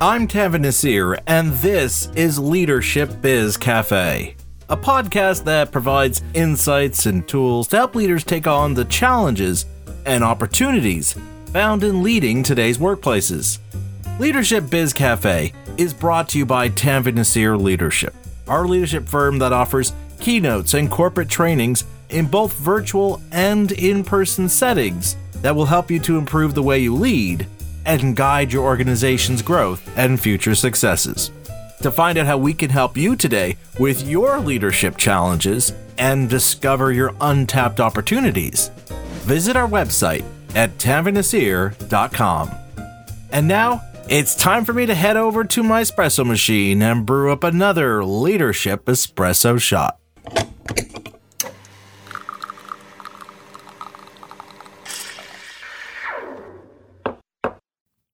I'm Tanveer Naseer, and this is Leadership Biz Cafe, a podcast that provides insights and tools to help leaders take on the challenges and opportunities found in leading today's workplaces. Leadership Biz Cafe is brought to you by Tanveer Naseer Leadership, our leadership firm that offers keynotes and corporate trainings in both virtual and in person settings that will help you to improve the way you lead and guide your organization's growth and future successes. To find out how we can help you today with your leadership challenges and discover your untapped opportunities, visit our website at tanveernaseer.com. And now, it's time for me to head over to my espresso machine and brew up another leadership espresso shot.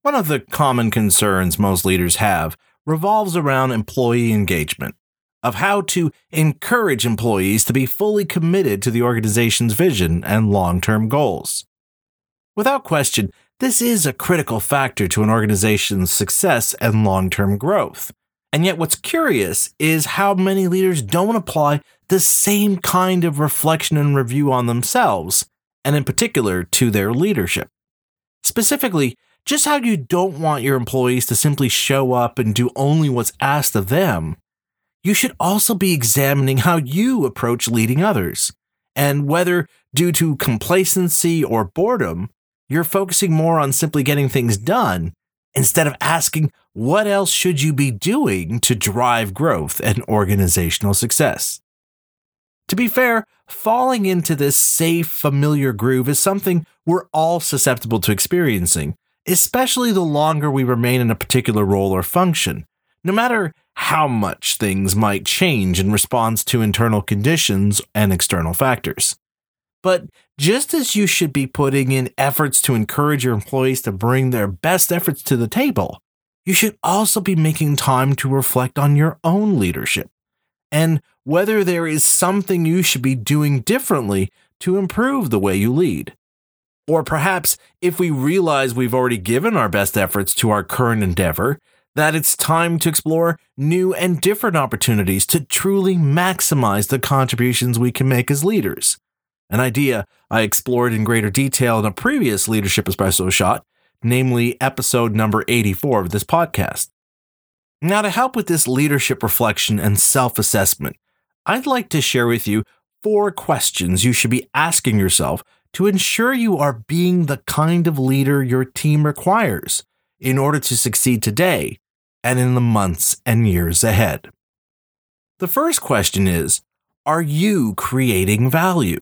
One of the common concerns most leaders have revolves around employee engagement, of how to encourage employees to be fully committed to the organization's vision and long term goals. Without question, this is a critical factor to an organization's success and long term growth. And yet, what's curious is how many leaders don't apply the same kind of reflection and review on themselves, and in particular to their leadership. Specifically, just how you don't want your employees to simply show up and do only what's asked of them, you should also be examining how you approach leading others, and whether, due to complacency or boredom, you're focusing more on simply getting things done instead of asking what else should you be doing to drive growth and organizational success. To be fair, falling into this safe, familiar groove is something we're all susceptible to experiencing, especially the longer we remain in a particular role or function, no matter how much things might change in response to internal conditions and external factors. But just as you should be putting in efforts to encourage your employees to bring their best efforts to the table, you should also be making time to reflect on your own leadership and whether there is something you should be doing differently to improve the way you lead. Or perhaps if we realize we've already given our best efforts to our current endeavor, that it's time to explore new and different opportunities to truly maximize the contributions we can make as leaders. An idea I explored in greater detail in a previous Leadership Espresso shot, namely episode number 84 of this podcast. Now, to help with this leadership reflection and self assessment, I'd like to share with you four questions you should be asking yourself to ensure you are being the kind of leader your team requires in order to succeed today and in the months and years ahead. The first question is Are you creating value?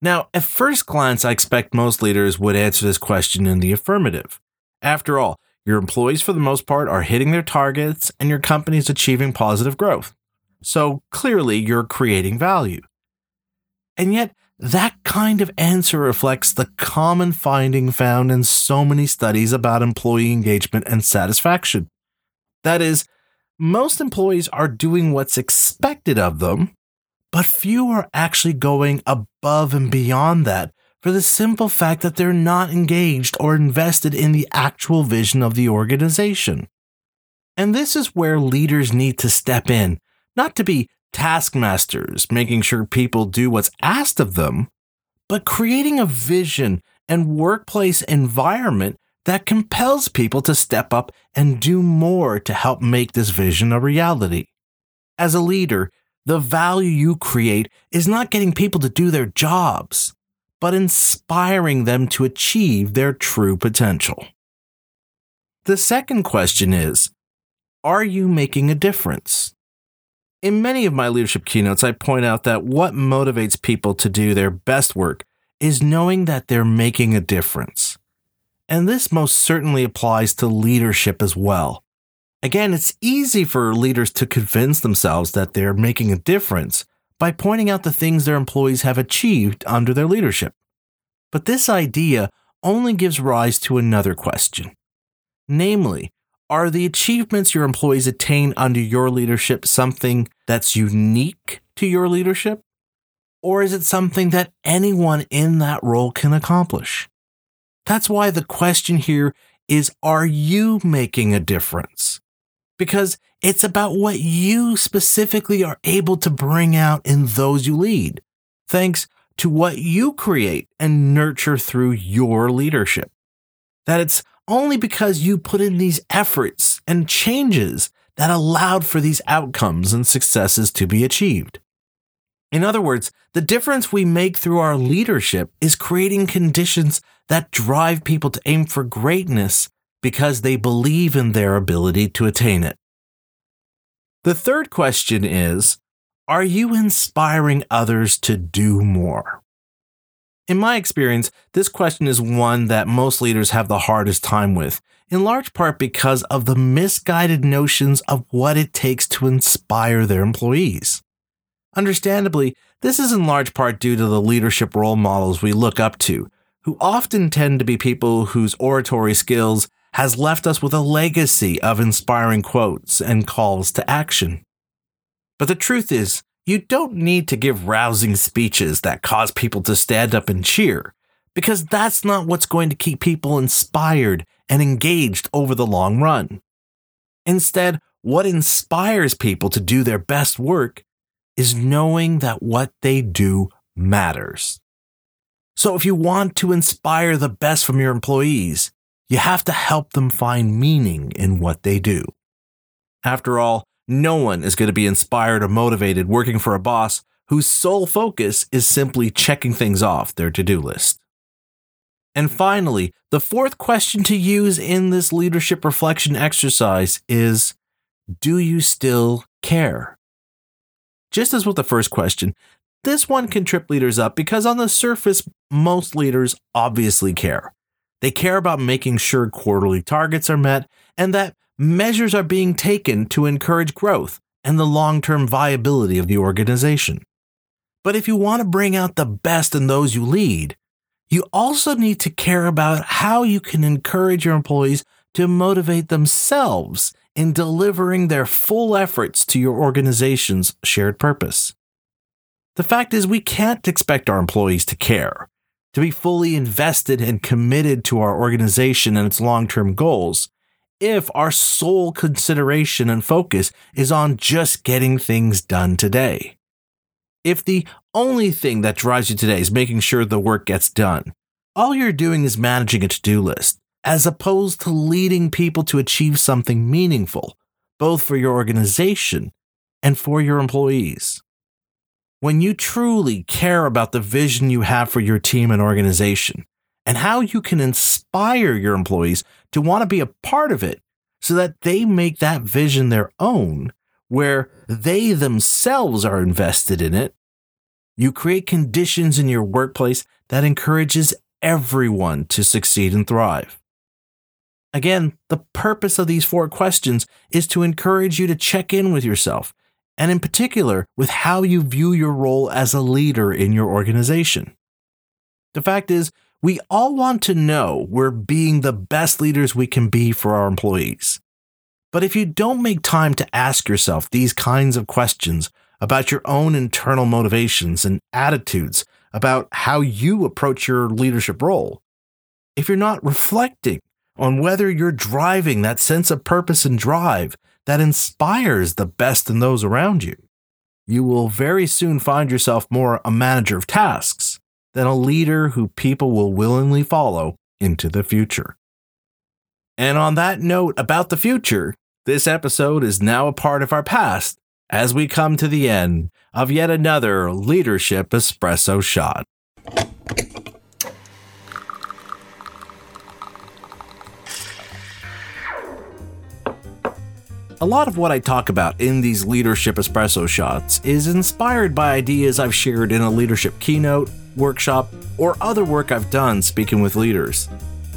Now, at first glance, I expect most leaders would answer this question in the affirmative. After all, your employees, for the most part, are hitting their targets and your company is achieving positive growth. So clearly, you're creating value. And yet, that kind of answer reflects the common finding found in so many studies about employee engagement and satisfaction. That is, most employees are doing what's expected of them, but few are actually going above and beyond that for the simple fact that they're not engaged or invested in the actual vision of the organization. And this is where leaders need to step in, not to be taskmasters, making sure people do what's asked of them, but creating a vision and workplace environment that compels people to step up and do more to help make this vision a reality. As a leader, the value you create is not getting people to do their jobs, but inspiring them to achieve their true potential. The second question is Are you making a difference? In many of my leadership keynotes, I point out that what motivates people to do their best work is knowing that they're making a difference. And this most certainly applies to leadership as well. Again, it's easy for leaders to convince themselves that they're making a difference by pointing out the things their employees have achieved under their leadership. But this idea only gives rise to another question. Namely, are the achievements your employees attain under your leadership something that's unique to your leadership? Or is it something that anyone in that role can accomplish? That's why the question here is are you making a difference? Because it's about what you specifically are able to bring out in those you lead, thanks to what you create and nurture through your leadership. That it's only because you put in these efforts and changes that allowed for these outcomes and successes to be achieved. In other words, the difference we make through our leadership is creating conditions that drive people to aim for greatness because they believe in their ability to attain it. The third question is Are you inspiring others to do more? In my experience, this question is one that most leaders have the hardest time with, in large part because of the misguided notions of what it takes to inspire their employees. Understandably, this is in large part due to the leadership role models we look up to, who often tend to be people whose oratory skills has left us with a legacy of inspiring quotes and calls to action. But the truth is, you don't need to give rousing speeches that cause people to stand up and cheer, because that's not what's going to keep people inspired and engaged over the long run. Instead, what inspires people to do their best work is knowing that what they do matters. So if you want to inspire the best from your employees, you have to help them find meaning in what they do. After all, no one is going to be inspired or motivated working for a boss whose sole focus is simply checking things off their to do list. And finally, the fourth question to use in this leadership reflection exercise is Do you still care? Just as with the first question, this one can trip leaders up because on the surface, most leaders obviously care. They care about making sure quarterly targets are met and that measures are being taken to encourage growth and the long term viability of the organization. But if you want to bring out the best in those you lead, you also need to care about how you can encourage your employees to motivate themselves in delivering their full efforts to your organization's shared purpose. The fact is, we can't expect our employees to care, to be fully invested and committed to our organization and its long term goals, if our sole consideration and focus is on just getting things done today. If the only thing that drives you today is making sure the work gets done, all you're doing is managing a to do list as opposed to leading people to achieve something meaningful, both for your organization and for your employees. When you truly care about the vision you have for your team and organization, and how you can inspire your employees to want to be a part of it so that they make that vision their own, where they themselves are invested in it, you create conditions in your workplace that encourages everyone to succeed and thrive. Again, the purpose of these four questions is to encourage you to check in with yourself, and in particular, with how you view your role as a leader in your organization. The fact is, we all want to know we're being the best leaders we can be for our employees. But if you don't make time to ask yourself these kinds of questions about your own internal motivations and attitudes about how you approach your leadership role, if you're not reflecting on whether you're driving that sense of purpose and drive that inspires the best in those around you. You will very soon find yourself more a manager of tasks than a leader who people will willingly follow into the future. And on that note about the future, this episode is now a part of our past as we come to the end of yet another Leadership Espresso Shot. A lot of what I talk about in these leadership espresso shots is inspired by ideas I've shared in a leadership keynote, workshop, or other work I've done speaking with leaders.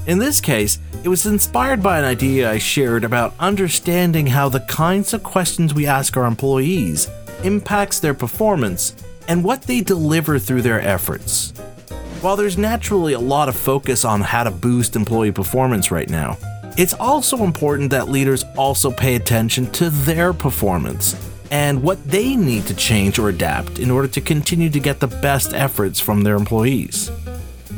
In this case, it was inspired by an idea I shared about understanding how the kinds of questions we ask our employees impacts their performance and what they deliver through their efforts. While there's naturally a lot of focus on how to boost employee performance right now, it's also important that leaders also pay attention to their performance and what they need to change or adapt in order to continue to get the best efforts from their employees.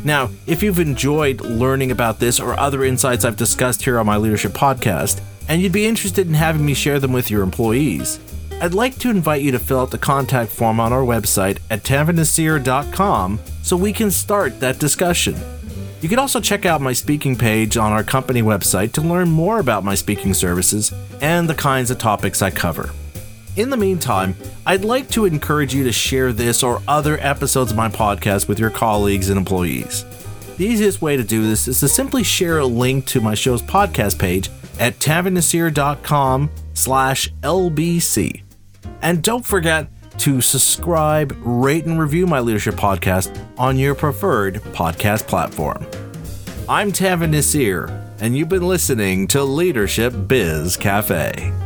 Now, if you've enjoyed learning about this or other insights I've discussed here on my leadership podcast, and you'd be interested in having me share them with your employees, I'd like to invite you to fill out the contact form on our website at tanveernaseer.com so we can start that discussion. You can also check out my speaking page on our company website to learn more about my speaking services and the kinds of topics I cover. In the meantime, I'd like to encourage you to share this or other episodes of my podcast with your colleagues and employees. The easiest way to do this is to simply share a link to my show's podcast page at tanveernaseer.com slash LBC. And don't forget to subscribe, rate, and review my leadership podcast on your preferred podcast platform. I'm Tanveer Naseer, and you've been listening to Leadership Biz Cafe.